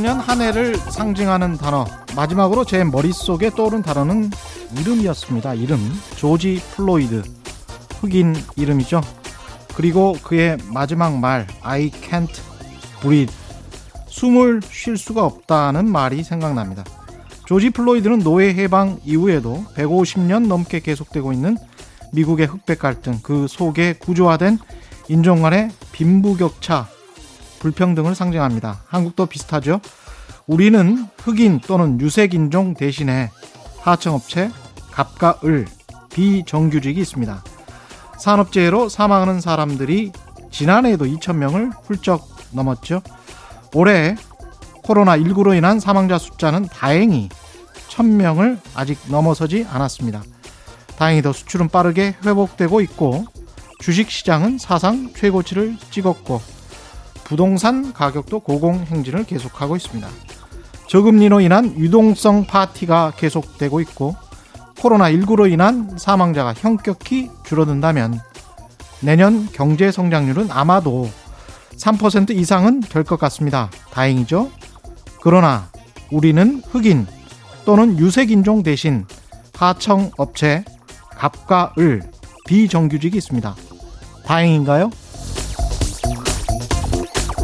2020년 한 해를 상징하는 단어 마지막으로 제 머릿속에 떠오른 단어는 이름이었습니다. 이름 조지 플로이드 흑인 이름이죠. 그리고 그의 마지막 말 I can't breathe 숨을 쉴 수가 없다는 말이 생각납니다. 조지 플로이드는 노예 해방 이후에도 150년 넘게 계속되고 있는 미국의 흑백 갈등 그 속에 구조화된 인종 간의 빈부격차 불평등을 상징합니다. 한국도 비슷하죠. 우리는 흑인 또는 유색인종 대신에 하청업체, 갑과 을, 비정규직이 있습니다. 산업재해로 사망하는 사람들이 지난해에도 2천명을 훌쩍 넘었죠. 올해 코로나19로 인한 사망자 숫자는 다행히 1000명을 아직 넘어서지 않았습니다. 다행히도 수출은 빠르게 회복되고 있고 주식 시장은 사상 최고치를 찍었고 부동산 가격도 고공행진을 계속하고 있습니다. 저금리로 인한 유동성 파티가 계속되고 있고 코로나19로 인한 사망자가 현격히 줄어든다면 내년 경제 성장률은 아마도 3% 이상은 될 것 같습니다. 다행이죠. 그러나 우리는 흑인 또는 유색인종 대신 하청업체 갑과 을 비정규직이 있습니다. 다행인가요?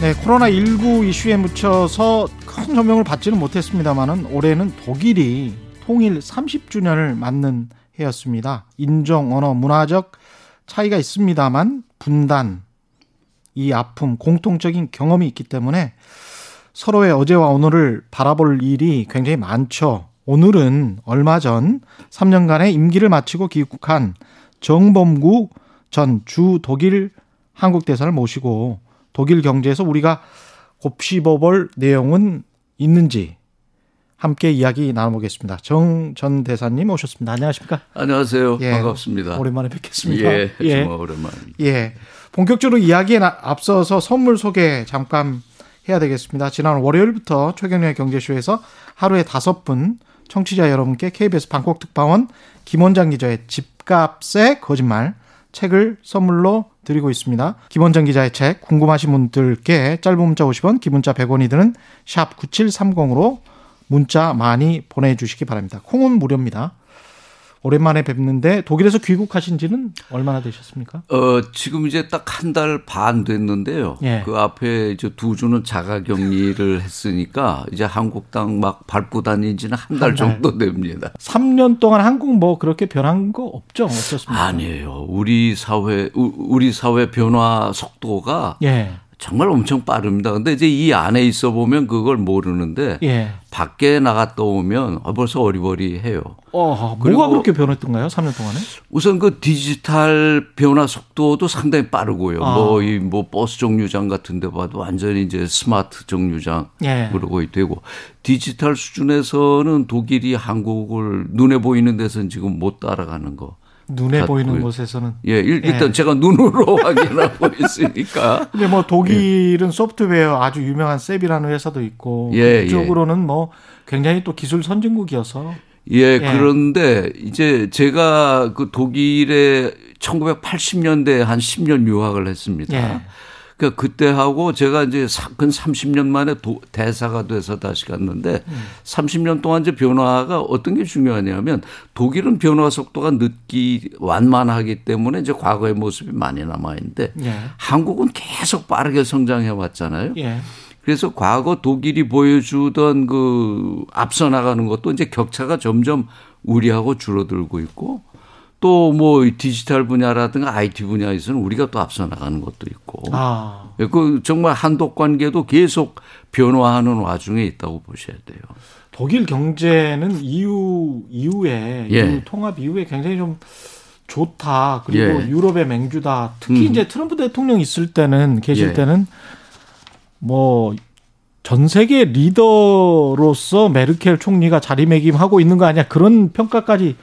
네, 코로나19 이슈에 묻혀서 큰 조명을 받지는 못했습니다만은 올해는 독일이 통일 30주년을 맞는 해였습니다. 인종, 언어, 문화적 차이가 있습니다만 분단, 이 아픔, 공통적인 경험이 있기 때문에 서로의 어제와 오늘을 바라볼 일이 굉장히 많죠. 오늘은 얼마 전 3년간의 임기를 마치고 귀국한 정범구 전 주 독일 한국 대사를 모시고 독일 경제에서 우리가 곱씹어볼 내용은 있는지 함께 이야기 나눠보겠습니다. 정 전 대사님 오셨습니다. 안녕하십니까? 안녕하세요. 예, 반갑습니다. 오랜만에 뵙겠습니다. 예, 예. 정말 오랜만입니다. 예. 본격적으로 이야기에 앞서서 선물 소개 잠깐 해야 되겠습니다. 지난 월요일부터 최경련의 경제쇼에서 하루에 다섯 분 청취자 여러분께 KBS 방콕 특파원 김원장 기자의 집값의 거짓말 책을 선물로 드리고 있습니다. 김원장 기자의 책 궁금하신 분들께 짧은 문자 50원, 긴 문자 100원이 드는 샵 9730으로 문자 많이 보내주시기 바랍니다. 콩은 무료입니다. 오랜만에 뵙는데 독일에서 귀국하신 지는 얼마나 되셨습니까? 어, 지금 이제 딱 한 달 반 됐는데요. 예. 그 앞에 이제 두 주는 자가 격리를 했으니까 이제 한국 땅막 밟고 다닌 지는 한달 정도 됩니다. 3년 동안 한국 뭐 그렇게 변한 거 없죠? 어떻습니까? 아니에요. 우리 사회 우리 사회 변화 속도가 예. 정말 엄청 빠릅니다. 근데 이제 이 안에 있어 보면 그걸 모르는데 예. 밖에 나갔다 오면 벌써 어리버리해요. 어, 뭐가 그렇게 변했던가요? 3년 동안에? 우선 그 디지털 변화 속도도 상당히 빠르고요. 아. 뭐이뭐 뭐 버스 정류장 같은 데 봐도 완전히 이제 스마트 정류장 예. 그러고 되고 디지털 수준에서는 독일이 한국을 눈에 보이는 데서는 지금 못 따라가는 거. 눈에 보이는 보여. 곳에서는 예 일 단 예. 제가 눈으로 확인하고 있으니까. 근데 뭐 독일은 예. 소프트웨어 아주 유명한 SAP이라는 회사도 있고 예, 그쪽으로는 예. 뭐 굉장히 또 기술 선진국이어서. 예, 예, 그런데 이제 제가 그 독일에 1980년대에 한 10년 유학을 했습니다. 예. 그러니까 그때 하고 제가 이제 근 30년 만에 도, 대사가 돼서 다시 갔는데 음. 30년 동안 이제 변화가 어떤 게 중요하냐면 독일은 변화 속도가 늦기 완만하기 때문에 이제 과거의 모습이 많이 남아 있는데 예. 한국은 계속 빠르게 성장해 왔잖아요. 예. 그래서 과거 독일이 보여주던 그 앞서 나가는 것도 이제 격차가 점점 우리하고 줄어들고 있고 또 뭐 디지털 분야라든가 IT 분야에서는 우리가 또 앞서 나가는 것도 있고. 아. 그 정말 한독 관계도 계속 변화하는 와중에 있다고 보셔야 돼요. 독일 경제는 이후 이후에 예. 이 통합 이후에 굉장히 좀 좋다. 그리고 예. 유럽의 맹주다. 특히 음. 이제 트럼프 대통령 있을 때는 계실 예. 때는 뭐 전 세계 리더로서 메르켈 총리가 자리매김하고 있는 거 아니야? 그런 평가까지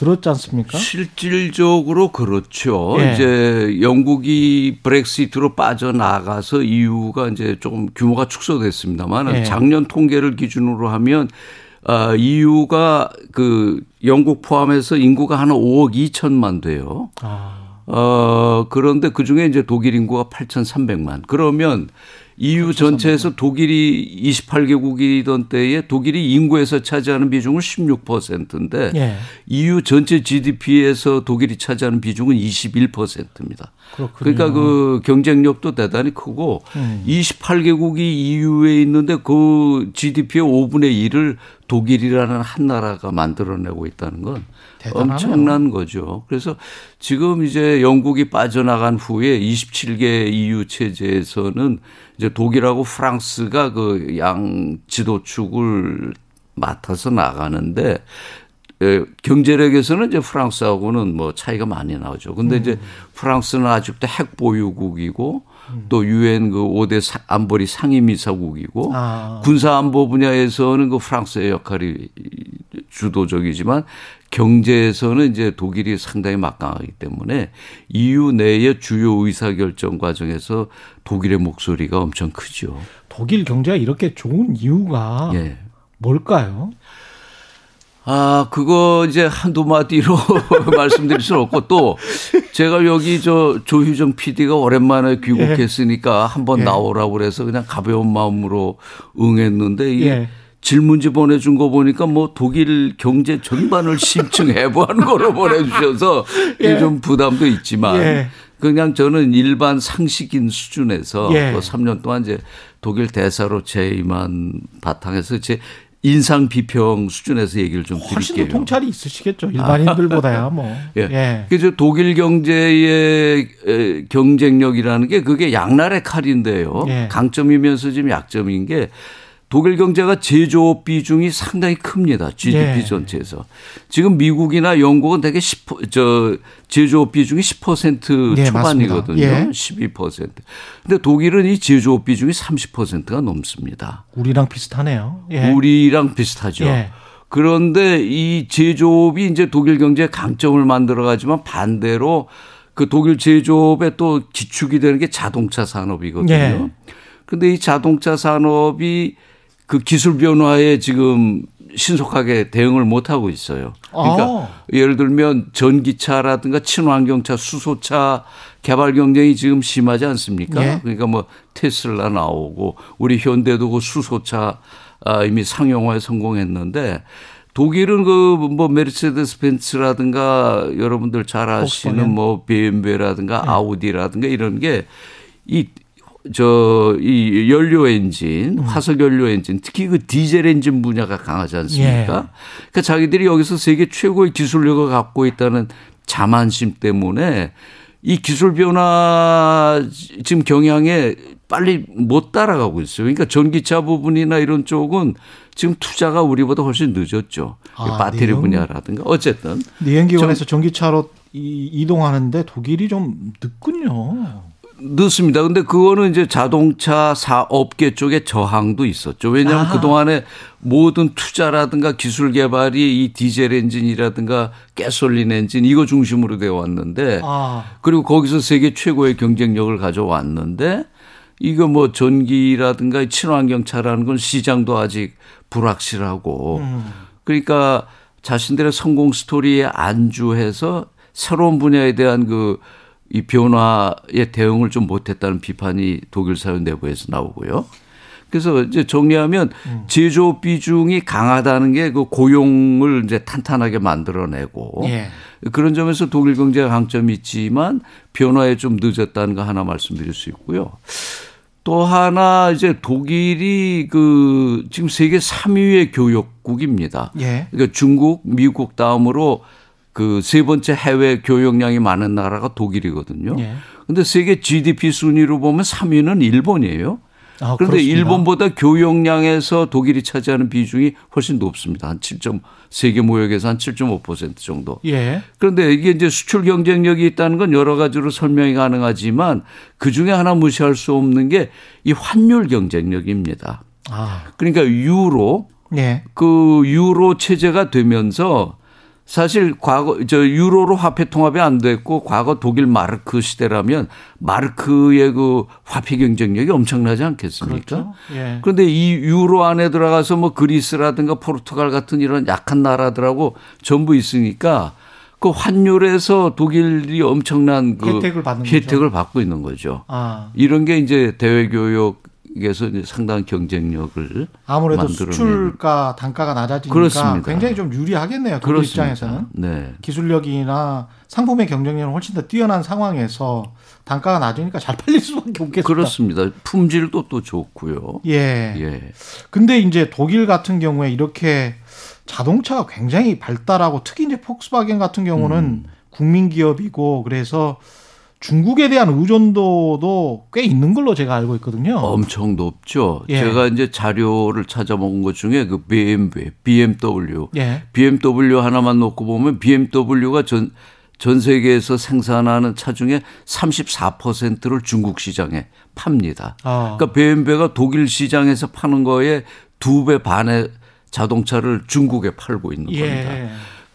들었지 않습니까? 실질적으로 그렇죠. 예. 이제 영국이 브렉시트로 빠져나가서 이유가 이제 조금 규모가 축소됐습니다만 예. 작년 통계를 기준으로 하면 아, EU가 그 영국 포함해서 인구가 한 5억 2천만 돼요. 아, 어, 그런데 그 중에 이제 독일 인구가 8,300만. 그러면 EU 전체에서 독일이 28개국이던 때에 독일이 인구에서 차지하는 비중은 16%인데 예. EU 전체 GDP에서 독일이 차지하는 비중은 21%입니다. 그렇군요. 그러니까 그 경쟁력도 대단히 크고 음. 28개국이 EU에 있는데 그 GDP의 5분의 1을 독일이라는 한 나라가 만들어내고 있다는 건 대단하네요. 엄청난 거죠. 그래서 지금 이제 영국이 빠져나간 후에 27개 EU 체제에서는 이제 독일하고 프랑스가 그 양 지도축을 맡아서 나가는데 에, 경제력에서는 이제 프랑스하고는 뭐 차이가 많이 나오죠. 근데 이제 프랑스는 아직도 핵 보유국이고 또 유엔 그 5대 사- 안보리 상임이사국이고 아. 군사 안보 분야에서는 그 프랑스의 역할이 주도적이지만 경제에서는 이제 독일이 상당히 막강하기 때문에 EU 내의 주요 의사 결정 과정에서 독일의 목소리가 엄청 크죠. 독일 경제가 이렇게 좋은 이유가 예. 뭘까요? 아, 그거 이제 한두 마디로 말씀드릴 수는 없고 또 제가 여기 저 조희정 PD가 오랜만에 귀국했으니까 한번 예. 나오라고 그래서 그냥 가벼운 마음으로 응했는데 이게 예. 질문지 보내준 거 보니까 뭐 독일 경제 전반을 심층해부한 거로 보내주셔서 예. 좀 부담도 있지만 예. 그냥 저는 일반 상식인 수준에서 예. 뭐 3년 동안 이제 독일 대사로 재임한 바탕에서 제 인상 비평 수준에서 얘기를 좀 훨씬 더 드릴게요. 통찰이 있으시겠죠. 일반인들보다야 뭐. 예. 예. 그래서 독일 경제의 에, 경쟁력이라는 게 그게 양날의 칼인데요. 예. 강점이면서 지금 약점인 게 독일 경제가 제조업 비중이 상당히 큽니다. GDP 예. 전체에서. 지금 미국이나 영국은 되게 10, 저, 제조업 비중이 10% 예, 초반이거든요. 예. 12%. 근데 독일은 이 제조업 비중이 30%가 넘습니다. 우리랑 비슷하네요. 예. 우리랑 비슷하죠. 예. 그런데 이 제조업이 이제 독일 경제의 강점을 만들어 가지만 반대로 그 독일 제조업의 또 기축이 되는 게 자동차 산업이거든요. 예. 근데 이 자동차 산업이 그 기술 변화에 지금 신속하게 대응을 못 하고 있어요. 그러니까 아. 예를 들면 전기차라든가 친환경차, 수소차 개발 경쟁이 지금 심하지 않습니까? 예. 그러니까 뭐 테슬라 나오고 우리 현대도 그 수소차 아, 이미 상용화에 성공했는데 독일은 그 뭐 메르세데스 벤츠라든가 여러분들 잘 아시는. 뭐 BMW라든가 아우디라든가 이런 게 이 저 이 연료 엔진, 화석 연료 엔진, 특히 그 디젤 엔진 분야가 강하지 않습니까? 예. 그러니까 자기들이 여기서 세계 최고의 기술력을 갖고 있다는 자만심 때문에 이 기술 변화 지금 경향에 빨리 못 따라가고 있어요. 그러니까 전기차 부분이나 이런 쪽은 지금 투자가 우리보다 훨씬 늦었죠. 아, 배터리 내용? 분야라든가 어쨌든 내연기관에서 전기차로 이, 이동하는데 독일이 좀 늦군요. 늦습니다. 근데 그거는 이제 자동차 사업계 쪽에 저항도 있었죠. 왜냐하면 아. 그동안에 모든 투자라든가 기술 개발이 이 디젤 엔진이라든가 가솔린 엔진 이거 중심으로 되어 왔는데 아, 그리고 거기서 세계 최고의 경쟁력을 가져왔는데 이거 뭐 전기라든가 친환경 차라는 건 시장도 아직 불확실하고 음. 그러니까 자신들의 성공 스토리에 안주해서 새로운 분야에 대한 그 이 변화에 대응을 좀 못했다는 비판이 독일 사회 내부에서 나오고요. 그래서 이제 정리하면 제조업 비중이 강하다는 게 그 고용을 이제 탄탄하게 만들어내고 예. 그런 점에서 독일 경제가 강점이 있지만 변화에 좀 늦었다는 거 하나 말씀드릴 수 있고요. 또 하나 이제 독일이 그 지금 세계 3위의 교역국입니다. 예. 그러니까 중국, 미국 다음으로 그 세 번째 해외 교역량이 많은 나라가 독일이거든요. 예. 근데 세계 GDP 순위로 보면 3위는 일본이에요. 아, 그런데 그렇습니다. 일본보다 교역량에서 독일이 차지하는 비중이 훨씬 높습니다. 한 7. 세계 무역에서 한 7.5% 정도. 예. 그런데 이게 이제 수출 경쟁력이 있다는 건 여러 가지로 설명이 가능하지만 그 중에 하나 무시할 수 없는 게 이 환율 경쟁력입니다. 아. 그러니까 유로 예. 그 유로 체제가 되면서 사실 과거 저 유로로 화폐 통합이 안 됐고 과거 독일 마르크 시대라면 마르크의 그 화폐 경쟁력이 엄청나지 않겠습니까? 그렇죠. 예. 그런데 이 유로 안에 들어가서 뭐 그리스라든가 포르투갈 같은 이런 약한 나라들하고 전부 있으니까 그 환율에서 독일이 엄청난 그 혜택을 받는 혜택을. 받고 있는 거죠. 아. 이런 게 이제 대외 교육 에서 이제 상당한 경쟁력을 아무래도. 수출가 단가가 낮아지니까 그렇습니다. 굉장히 좀 유리하겠네요. 그렇습니다. 입장에서는 네. 기술력이나 상품의 경쟁력은 훨씬 더 뛰어난 상황에서 단가가 낮으니까 잘 팔릴 수밖에 없겠습니다. 그렇습니다. 품질도 또 좋고요. 예. 예. 근데 이제 독일 같은 경우에 이렇게 자동차가 굉장히 발달하고 특히 이제 폭스바겐 같은 경우는 음. 국민 기업이고 그래서 중국에 대한 의존도도 꽤 있는 걸로 제가 알고 있거든요. 엄청 높죠. 예. 제가 이제 자료를 찾아본 것 중에 그 BMW, BMW, 예. BMW 하나만 놓고 보면 BMW가 전, 전 세계에서 생산하는 차 중에 34%를 중국 시장에 팝니다. 아. 그러니까 BMW가 독일 시장에서 파는 거에 두 배 반의 자동차를 중국에 팔고 있는 겁니다.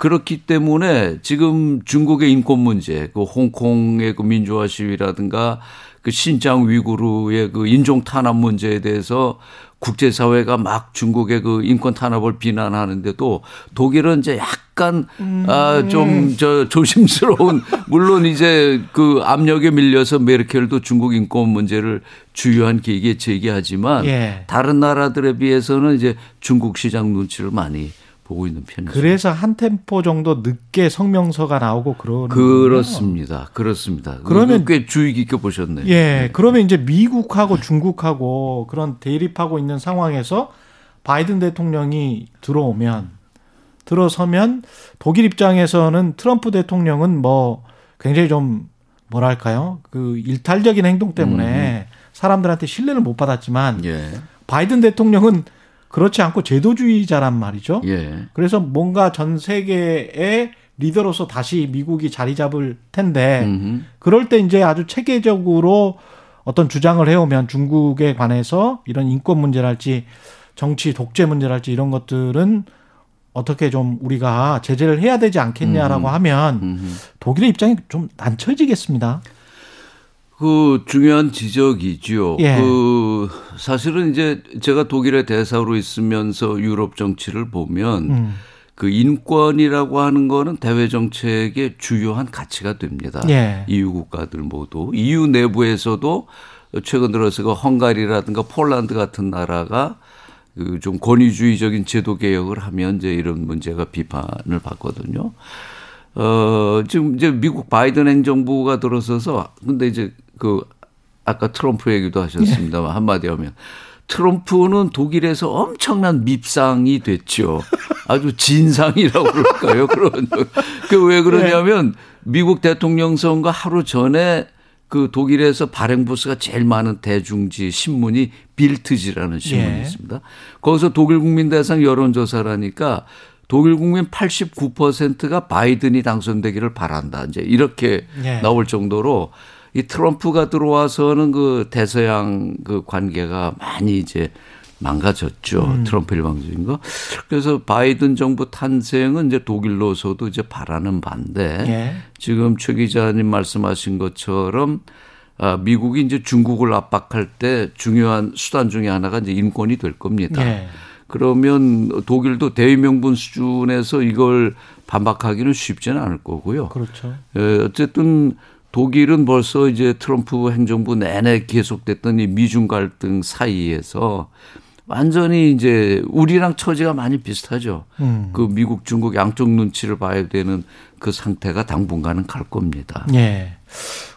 예. 그렇기 때문에 지금 중국의 인권 문제, 그 홍콩의 그 민주화 시위라든가 그 신장 위구르의 그 인종 탄압 문제에 대해서 국제사회가 막 중국의 그 인권 탄압을 비난하는데도 독일은 이제 약간 아좀 저 조심스러운 물론 이제 그 압력에 밀려서 메르켈도 중국 인권 문제를 주요한 계기에 제기하지만 예. 다른 나라들에 비해서는 이제 중국 시장 눈치를 많이 보고 있는 편이죠. 그래서 한 템포 정도 늦게 성명서가 나오고 그러는 그렇습니다. 그렇습니다. 그러면- 꽤 주의 깊게 보셨네요. 예, 그러면 이제 미국하고 중국하고 그런 대립하고 있는 상황에서 바이든 대통령이 들어오면 들어서면 독일 입장에서는 트럼프 대통령은 뭐 굉장히 좀 뭐랄까요? 그 일탈적인 행동 때문에 사람들한테 신뢰를 못 받았지만 예. 바이든 대통령은 그렇지 않고 제도주의자란 말이죠. 예. 그래서 뭔가 전 세계의 리더로서 다시 미국이 자리 잡을 텐데 음흠. 그럴 때 이제 아주 체계적으로 어떤 주장을 해오면 중국에 관해서 이런 인권 문제랄지 정치 독재 문제랄지 이런 것들은 어떻게 좀 우리가 제재를 해야 되지 않겠냐라고 하면 음흠. 독일의 입장이 좀 난처해지겠습니다. 그 중요한 지적이지요. 예. 그 사실은 이제 제가 독일의 대사로 있으면서 유럽 정치를 보면 음. 그 인권이라고 하는 거는 대외 정책의 주요한 가치가 됩니다. 예. EU 국가들 모두 EU 내부에서도 최근 들어서 그 헝가리라든가 폴란드 같은 나라가 그 좀 권위주의적인 제도 개혁을 하면 이제 이런 문제가 비판을 받거든요. 어, 지금 이제 미국 바이든 행정부가 들어서서 근데 이제 그 아까 트럼프 얘기도 하셨습니다만 한마디 하면 트럼프는 독일에서 엄청난 밉상이 됐죠. 아주 진상이라고 그럴까요? 그런 그 왜 그러냐면 미국 대통령 선거 하루 전에 그 독일에서 발행 부스가 제일 많은 대중지 신문이 빌트지라는 신문이 예. 있습니다. 거기서 독일 국민 대상 여론조사라니까 독일 국민 89%가 바이든이 당선되기를 바란다. 이제 이렇게 예. 나올 정도로 이 트럼프가 들어와서는 그 대서양 그 관계가 많이 이제 망가졌죠. 음. 트럼프 일방적인 거. 그래서 바이든 정부 탄생은 이제 독일로서도 이제 바라는 반대. 예. 지금 최 기자님 말씀하신 것처럼 아, 미국이 이제 중국을 압박할 때 중요한 수단 중에 하나가 이제 인권이 될 겁니다. 예. 그러면 독일도 대의명분 수준에서 이걸 반박하기는 쉽지는 않을 거고요. 그렇죠. 에, 어쨌든 독일은 벌써 이제 트럼프 행정부 내내 계속됐던 이 미중 갈등 사이에서 완전히 이제 우리랑 처지가 많이 비슷하죠. 음. 그 미국, 중국 양쪽 눈치를 봐야 되는 그 상태가 당분간은 갈 겁니다. 예.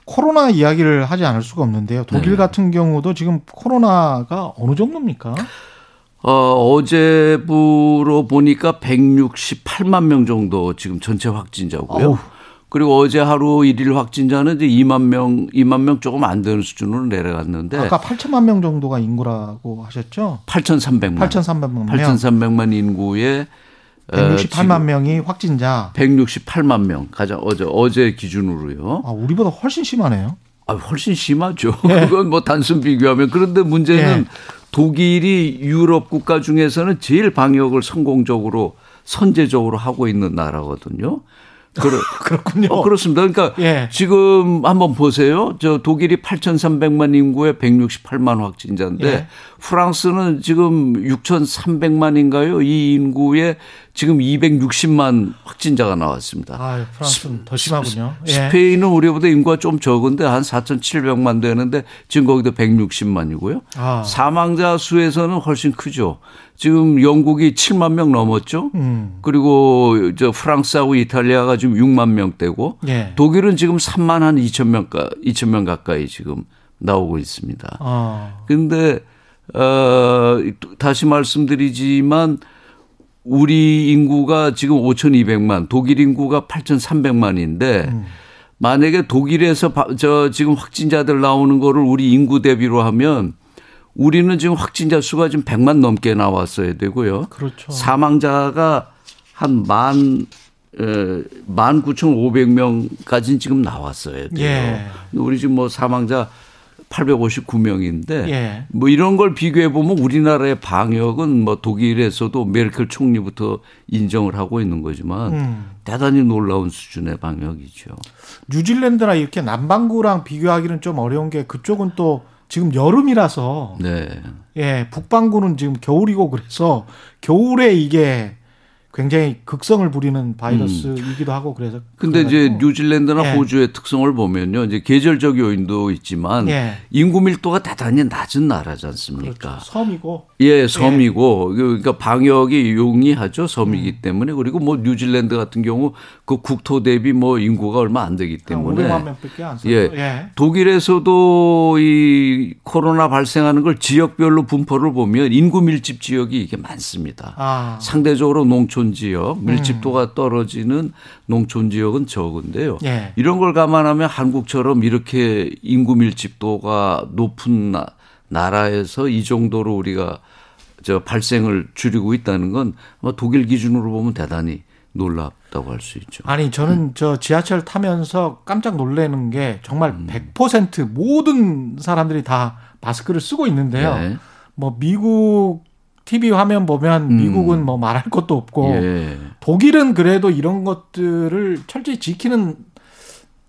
코로나 이야기를 하지 않을 수가 없는데요. 독일 네. 같은 경우도 지금 코로나가 어느 정도입니까? 어, 어제부로 보니까 168만 명 정도 지금 전체 확진자고요. 어우. 그리고 어제 하루 일일 확진자는 이제 2만 명, 2만 명 조금 안 되는 수준으로 내려갔는데 아까 8천만 명 정도가 인구라고 하셨죠? 8,300만. 8,300만 명. 8,300만 인구에 168만 명이 확진자. 168만 명 가장 어제 어제 기준으로요. 아, 우리보다 훨씬 심하네요. 아, 훨씬 심하죠. 그건 뭐 단순 비교하면 그런데 문제는 예. 독일이 유럽 국가 중에서는 제일 방역을 성공적으로 선제적으로 하고 있는 나라거든요. 그렇, 그렇군요. 어, 그렇습니다. 그러니까 예. 지금 한번 보세요. 저 독일이 8,300만 인구에 168만 확진자인데 예. 프랑스는 지금 6,300만인가요? 이 인구에 지금 260만 확진자가 나왔습니다. 아, 프랑스는 더 심하군요. 예. 스페인은 우리보다 인구가 좀 적은데 한 4,700만 되는데 지금 거기도 160만이고요. 아. 사망자 수에서는 훨씬 크죠. 지금 영국이 7만 명 넘었죠. 음. 그리고 저 프랑스하고 이탈리아가 지금 6만 명대고 예. 독일은 지금 3만 한 2천 명 2천 명 가까이 지금 나오고 있습니다. 아. 근데 어 다시 말씀드리지만 우리 인구가 지금 5,200만, 독일 인구가 8,300만인데 음. 만약에 독일에서 저 지금 확진자들 나오는 거를 우리 인구 대비로 하면 우리는 지금 확진자 수가 지금 100만 넘게 나왔어야 되고요. 그렇죠. 사망자가 한 만, 만 9,500명까지는 지금 나왔어야 돼요. 예. 우리 지금 뭐 사망자 859명인데 예. 뭐 이런 걸 비교해 보면 우리나라의 방역은 뭐 독일에서도 메르켈 총리부터 인정을 하고 있는 거지만 음. 대단히 놀라운 수준의 방역이죠. 뉴질랜드나 이렇게 남반구랑 비교하기는 좀 어려운 게 그쪽은 또 지금 여름이라서 네. 예, 북반구는 지금 겨울이고 그래서 겨울에 이게 굉장히 극성을 부리는 바이러스이기도 하고 그래서. 근데 이제 뉴질랜드나 예. 호주의 특성을 보면요. 이제 계절적 요인도 있지만 예. 인구 밀도가 대단히 낮은 나라지 않습니까? 그렇죠. 섬이고. 예, 섬이고. 예. 그러니까 방역이 용이하죠. 섬이기 음. 때문에. 그리고 뭐 뉴질랜드 같은 경우 그 국토 대비 뭐 인구가 얼마 안 되기 때문에. 500만 명밖에 안 예. 예. 독일에서도 이 코로나 발생하는 걸 지역별로 분포를 보면 인구 밀집 지역이 이게 많습니다. 아. 상대적으로 농촌 농촌 지역, 밀집도가 음. 떨어지는 농촌 지역은 적은데요. 예. 이런 걸 감안하면 한국처럼 이렇게 인구 밀집도가 높은 나, 나라에서 이 정도로 우리가 저 발생을 줄이고 있다는 건 아마 독일 기준으로 보면 대단히 놀랍다고 할 수 있죠. 아니 저는 음. 저 지하철 타면서 깜짝 놀라는 게 정말 음. 100% 모든 사람들이 다 마스크를 쓰고 있는데요. 네. 뭐 미국 TV 화면 보면 음. 미국은 뭐 말할 것도 없고 예. 독일은 그래도 이런 것들을 철저히 지키는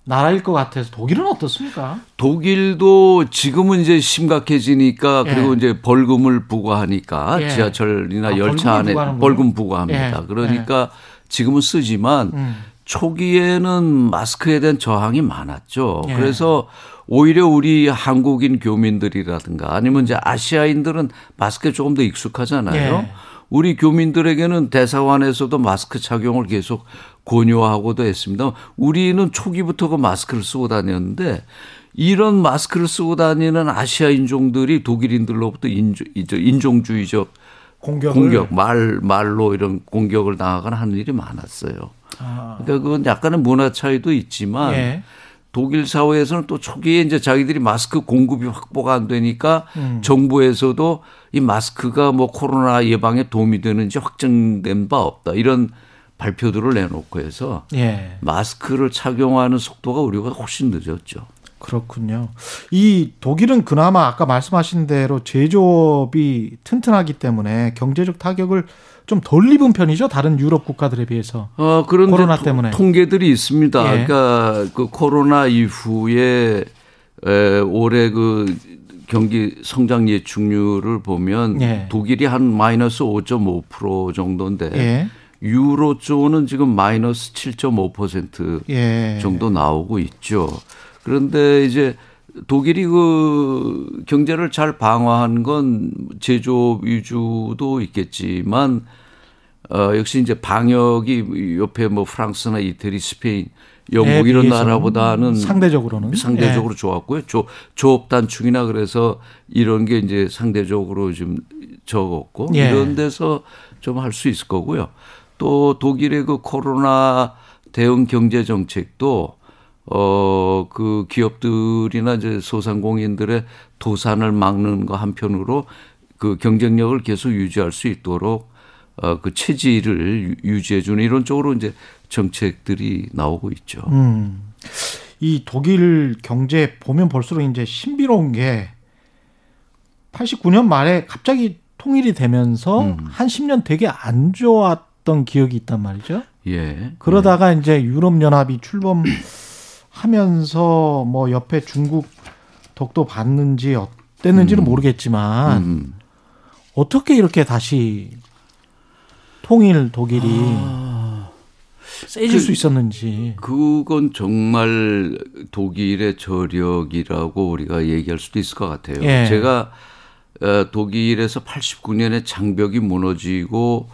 나라일 것 같아서 독일은 어떻습니까? 독일도 지금은 이제 심각해지니까 예. 그리고 이제 벌금을 부과하니까 예. 지하철이나 아, 열차 안에 벌금 부과합니다. 예. 그러니까 지금은 쓰지만 음. 초기에는 마스크에 대한 저항이 많았죠. 예. 그래서 오히려 우리 한국인 교민들이라든가 아니면 이제 아시아인들은 마스크에 조금 더 익숙하잖아요. 예. 우리 교민들에게는 대사관에서도 마스크 착용을 계속 권유하고도 했습니다. 우리는 초기부터 그 마스크를 쓰고 다녔는데 이런 마스크를 쓰고 다니는 아시아 인종들이 독일인들로부터 인종, 인종주의적 공격을. 공격, 말, 말로 이런 공격을 당하거나 하는 일이 많았어요. 아. 그러니까 그건 약간의 문화 차이도 있지만 예. 독일 사회에서는 또 초기에 이제 자기들이 마스크 공급이 확보가 안 되니까 음. 정부에서도 이 마스크가 뭐 코로나 예방에 도움이 되는지 확정된 바 없다. 이런 발표들을 내놓고 해서 예. 마스크를 착용하는 속도가 우리가 훨씬 늦었죠. 그렇군요. 이 독일은 그나마 아까 말씀하신 대로 제조업이 튼튼하기 때문에 경제적 타격을 좀 덜 입은 편이죠. 다른 유럽 국가들에 비해서. 어, 그런데 코로나 때문에 통계들이 있습니다. 예. 그러니까 그 코로나 이후에 에, 올해 그 경기 성장 예측률을 보면 예. 독일이 한 마이너스 5.5% 정도인데 예. 유로존은 지금 마이너스 7.5% 예. 정도 나오고 있죠. 그런데 이제 독일이 그 경제를 잘 방어한 건 제조업 위주도 있겠지만 어 역시 이제 방역이 옆에 뭐 프랑스나 이태리, 스페인, 영국 이런 나라보다는 상대적으로는 상대적으로 예. 좋았고요. 조, 조업 단축이나 그래서 이런 게 이제 상대적으로 좀 적었고 예. 이런 데서 좀 할 수 있을 거고요. 또 독일의 그 코로나 대응 경제 정책도 어, 그 기업들이나 이제 소상공인들의 도산을 막는 거 한편으로 그 경쟁력을 계속 유지할 수 있도록 어, 그 체질을 유지해 주는 이런 쪽으로 이제 정책들이 나오고 있죠. 음. 이 독일 경제 보면 볼수록 이제 신비로운 게 89년 말에 갑자기 통일이 되면서 음. 한 10년 되게 안 좋았던 기억이 있단 말이죠. 예. 그러다가 예. 이제 유럽 연합이 출범 하면서 뭐 옆에 중국 덕도 받는지 어땠는지는 음. 모르겠지만 음. 어떻게 이렇게 다시 통일 독일이 아. 세질 그, 수 있었는지. 그건 정말 독일의 저력이라고 우리가 얘기할 수도 있을 것 같아요. 예. 제가 어, 독일에서 89년에 장벽이 무너지고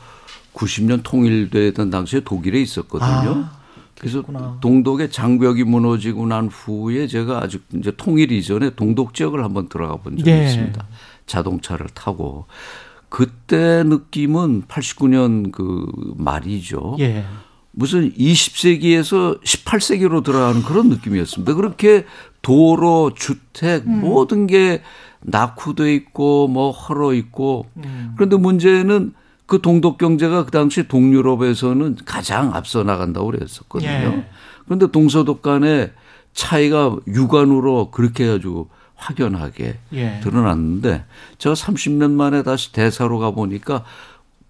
90년 통일되던 당시에 독일에 있었거든요. 아, 그래서 동독의 장벽이 무너지고 난 후에 제가 아직 이제 통일 이전에 동독 지역을 한번 들어가 본 적이 예. 있습니다. 자동차를 타고 그때 느낌은 89년 그 말이죠. 예. 무슨 20세기에서 18세기로 들어가는 그런 느낌이었습니다. 그렇게 도로, 주택 음. 모든 게 낙후돼 있고 뭐 헐어 있고 음. 그런데 문제는 그 동독 경제가 그 당시 동유럽에서는 가장 앞서 나간다고 그랬었거든요. 예. 그런데 동서독 간에 차이가 육안으로 그렇게 해가지고 확연하게 예. 드러났는데 제가 30년 만에 다시 대사로 가보니까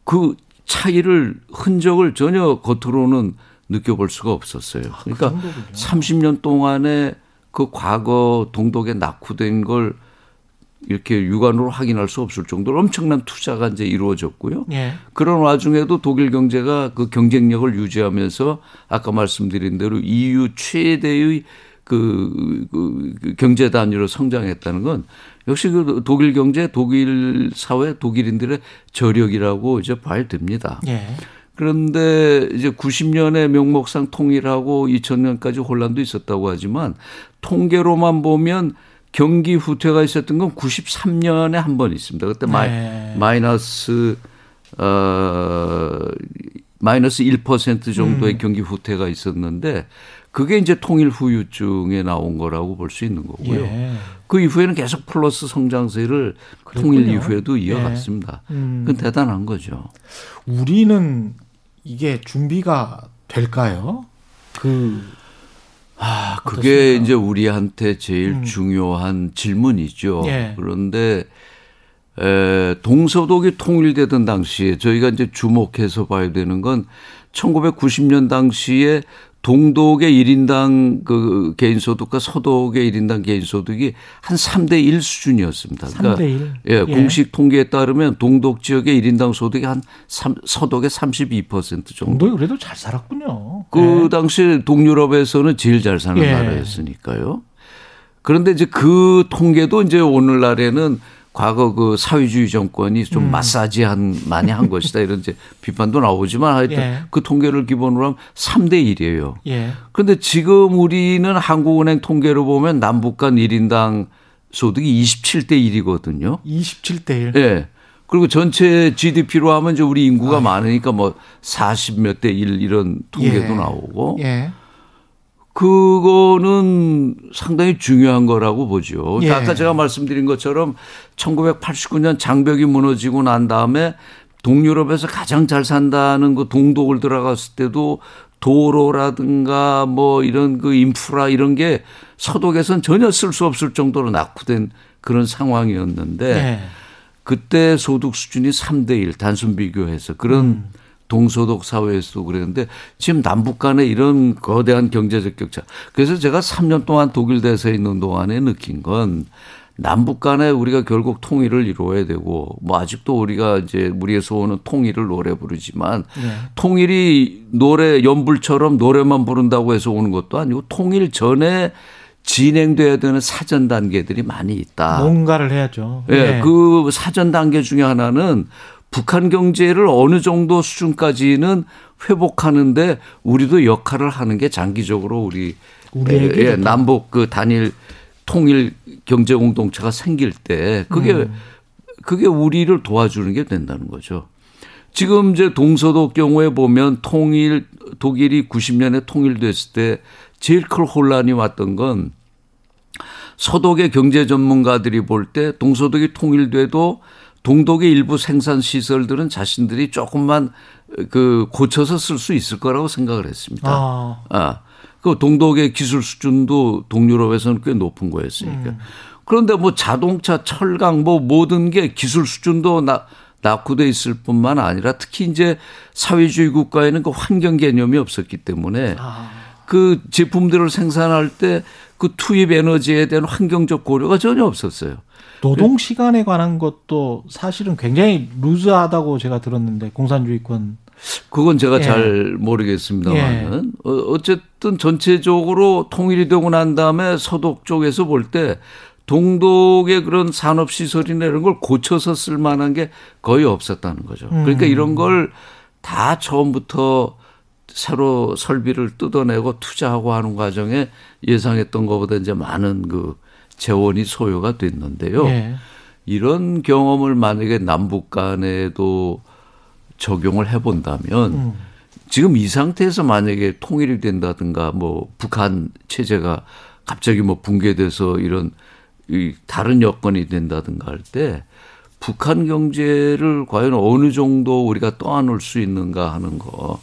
그 차이를 흔적을 전혀 겉으로는 느껴볼 수가 없었어요. 아, 그러니까 그 30년 동안에 그 과거 동독에 낙후된 걸 이렇게 육안으로 확인할 수 없을 정도로 엄청난 투자가 이제 이루어졌고요. 예. 그런 와중에도 독일 경제가 그 경쟁력을 유지하면서 아까 말씀드린 대로 EU 최대의 그, 그, 그 경제 단위로 성장했다는 건 역시 그 독일 경제, 독일 사회, 독일인들의 저력이라고 이제 봐야 됩니다. 예. 그런데 이제 90년에 명목상 통일하고 2000년까지 혼란도 있었다고 하지만 통계로만 보면 경기 후퇴가 있었던 건 93년에 한 번 있습니다. 그때 네. 마이, 너스 어 마이너스 1% 정도의 음. 경기 후퇴가 있었는데 그게 이제 통일 후유증에 나온 거라고 볼 수 있는 거고요. 예. 그 이후에는 계속 플러스 성장세를 그랬군요. 통일 이후에도 예. 이어갔습니다. 예. 음. 그건 대단한 거죠. 우리는 이게 준비가 될까요? 그 아, 그게 어떻습니까? 이제 우리한테 제일 음. 중요한 질문이죠. 예. 그런데 에, 동서독이 통일되던 당시에 저희가 이제 주목해서 봐야 되는 건 1990년 당시에 동독의 1인당 그 개인 소득과 서독의 1인당 개인 소득이 한 3대 1 수준이었습니다. 그러니까 3대 1. 예, 예, 공식 통계에 따르면 동독 지역의 1인당 소득이 한 3, 서독의 32% 정도. 동독이 그래도 잘 살았군요. 그 예. 당시 동유럽에서는 제일 잘 사는 예. 나라였으니까요. 그런데 이제 그 통계도 이제 오늘날에는 과거 그 사회주의 정권이 좀 음. 마사지한 많이 한 것이다 이런 이제 비판도 나오지만 하여튼 예. 그 통계를 기본으로 하면 3대 1이에요. 예. 그런데 지금 우리는 한국은행 통계로 보면 남북 간 1인당 소득이 27대 1이거든요. 27대 1. 예. 그리고 전체 GDP로 하면 이제 우리 인구가 아. 많으니까 뭐 40 몇 대 1 이런 통계도 예. 나오고. 예. 그거는 상당히 중요한 거라고 보죠. 예. 아까 제가 말씀드린 것처럼 1989년 장벽이 무너지고 난 다음에 동유럽에서 가장 잘 산다는 그 동독을 들어갔을 때도 도로라든가 뭐 이런 그 인프라 이런 게 서독에선 전혀 쓸 수 없을 정도로 낙후된 그런 상황이었는데 예. 그때 소득 수준이 3대 1 단순 비교해서 그런 음. 동서독 사회에서도 그랬는데 지금 남북 간에 이런 거대한 경제적 격차. 그래서 제가 3년 동안 독일 대사에 있는 동안에 느낀 건 남북 간에 우리가 결국 통일을 이루어야 되고 뭐 아직도 우리가 이제 우리에서 오는 통일을 노래 부르지만 네. 통일이 노래 연불처럼 노래만 부른다고 해서 오는 것도 아니고 통일 전에 진행돼야 되는 사전 단계들이 많이 있다. 뭔가를 해야죠. 예, 네. 그 사전 단계 중에 하나는 북한 경제를 어느 정도 수준까지는 회복하는데 우리도 역할을 하는 게 장기적으로 우리 예, 남북 그 단일 통일 경제 공동체가 생길 때 그게 음. 그게 우리를 도와주는 게 된다는 거죠. 지금 이제 동서독 경우에 보면 통일 독일이 90년에 통일됐을 때 제일 큰 혼란이 왔던 건 서독의 경제 전문가들이 볼 때 동서독이 통일돼도 동독의 일부 생산 시설들은 자신들이 조금만 그 고쳐서 쓸 수 있을 거라고 생각을 했습니다. 아. 아. 그 동독의 기술 수준도 동유럽에서는 꽤 높은 거였으니까. 음. 그런데 뭐 자동차, 철강 뭐 모든 게 기술 수준도 나, 낙후돼 있을 뿐만 아니라 특히 이제 사회주의 국가에는 그 환경 개념이 없었기 때문에 아. 그 제품들을 생산할 때 그 투입 에너지에 대한 환경적 고려가 전혀 없었어요. 노동 시간에 관한 것도 사실은 굉장히 루즈하다고 제가 들었는데 공산주의권 그건 제가 예. 잘 모르겠습니다만은 예. 어, 어쨌든 전체적으로 통일이 되고 난 다음에 서독 쪽에서 볼 때 동독의 그런 산업 시설이나 이런 걸 고쳐서 쓸 만한 게 거의 없었다는 거죠. 그러니까 이런 음. 걸다 처음부터 새로 설비를 뜯어내고 투자하고 하는 과정에 예상했던 것보다 이제 많은 그 재원이 소요가 됐는데요. 예. 이런 경험을 만약에 남북 간에도 적용을 해본다면 음. 지금 이 상태에서 만약에 통일이 된다든가 뭐 북한 체제가 갑자기 뭐 붕괴돼서 이런 이 다른 여건이 된다든가 할 때 북한 경제를 과연 어느 정도 우리가 떠안을 수 있는가 하는 거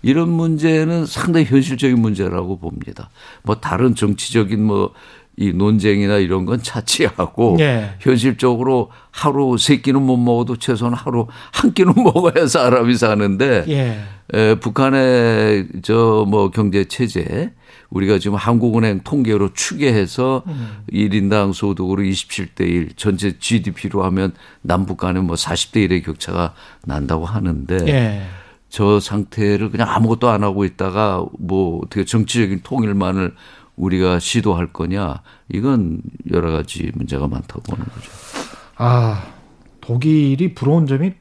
이런 문제는 상당히 현실적인 문제라고 봅니다. 뭐 다른 정치적인 뭐 이 논쟁이나 이런 건 차치하고 네. 현실적으로 하루 세 끼는 못 먹어도 최소한 하루 한 끼는 먹어야 사람이 사는데 예. 에, 북한의 저 뭐 경제 체제 우리가 지금 한국은행 통계로 추계해서 음. 1인당 소득으로 27대 1 전체 GDP로 하면 남북 간에 뭐 40대 1의 격차가 난다고 하는데 예. 저 상태를 그냥 아무것도 안 하고 있다가 뭐 어떻게 정치적인 통일만을 우리가 시도할 거냐 이건 여러 가지 문제가 많다고 보는 거죠. 아 독일이 부러운 점이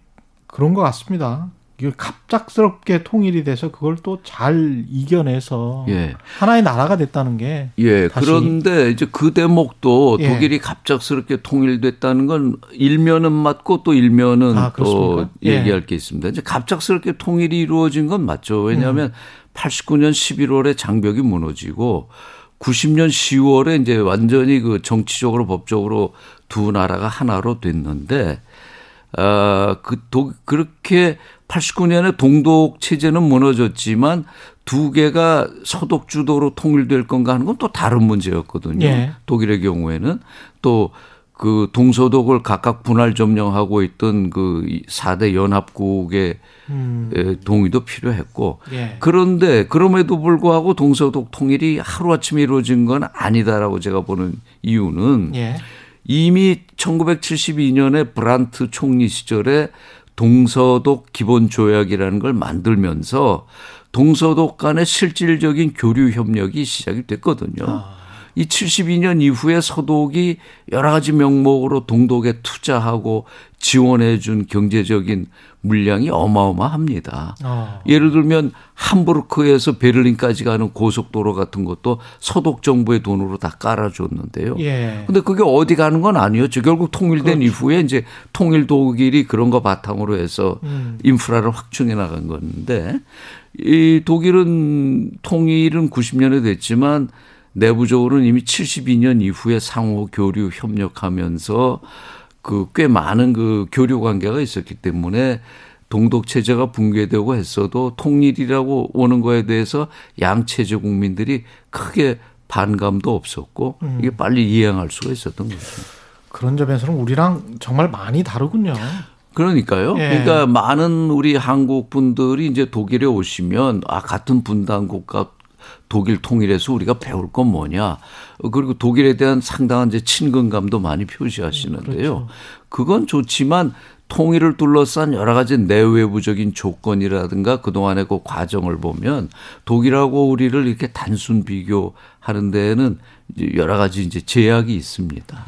그런 것 같습니다. 이걸 갑작스럽게 통일이 돼서 그걸 또 잘 이겨내서 예. 하나의 나라가 됐다는 게 예. 그런데 이제 그 대목도 예. 독일이 갑작스럽게 통일됐다는 건 일면은 맞고 또 일면은 아, 또 예. 얘기할 게 있습니다. 이제 갑작스럽게 통일이 이루어진 건 맞죠. 왜냐하면 음. 89년 11월에 장벽이 무너지고 90년 10월에 이제 완전히 그 정치적으로 법적으로 두 나라가 하나로 됐는데 아그 그렇게 89년에 동독 체제는 무너졌지만 두 개가 서독 주도로 통일될 건가 하는 건 또 다른 문제였거든요. 예. 독일의 경우에는 또 그 동서독을 각각 분할 점령하고 있던 그 4대 연합국의 음. 동의도 필요했고 예. 그런데 그럼에도 불구하고 동서독 통일이 하루아침에 이루어진 건 아니다라고 제가 보는 이유는 예. 이미 1972년에 브란트 총리 시절에 동서독 기본 조약이라는 걸 만들면서 동서독 간의 실질적인 교류 협력이 시작이 됐거든요. 아. 이 72년 이후에 서독이 여러 가지 명목으로 동독에 투자하고 지원해 준 경제적인 물량이 어마어마합니다. 어. 예를 들면 함부르크에서 베를린까지 가는 고속도로 같은 것도 서독 정부의 돈으로 다 깔아줬는데요. 예. 근데 그게 어디 가는 건 아니었죠. 결국 통일된 그렇죠. 이후에 이제 통일 독일이 그런 거 바탕으로 해서 음. 인프라를 확충해 나간 건데 이 독일은 통일은 90년에 됐지만 내부적으로는 이미 72년 이후에 상호 교류 협력하면서 그 꽤 많은 그 교류 관계가 있었기 때문에 동독 체제가 붕괴되고 했어도 통일이라고 오는 거에 대해서 양 체제 국민들이 크게 반감도 없었고 음. 이게 빨리 이행할 수가 있었던 거죠. 그런 점에서는 우리랑 정말 많이 다르군요. 그러니까요. 예. 그러니까 많은 우리 한국 분들이 이제 독일에 오시면 아 같은 분단 국가 독일 통일에서 우리가 배울 건 뭐냐. 그리고 독일에 대한 상당한 이제 친근감도 많이 표시하시는데요. 그렇죠. 그건 좋지만 통일을 둘러싼 여러 가지 내외부적인 조건이라든가 그동안의 그 과정을 보면 독일하고 우리를 이렇게 단순 비교하는 데에는 여러 가지 이제 제약이 있습니다.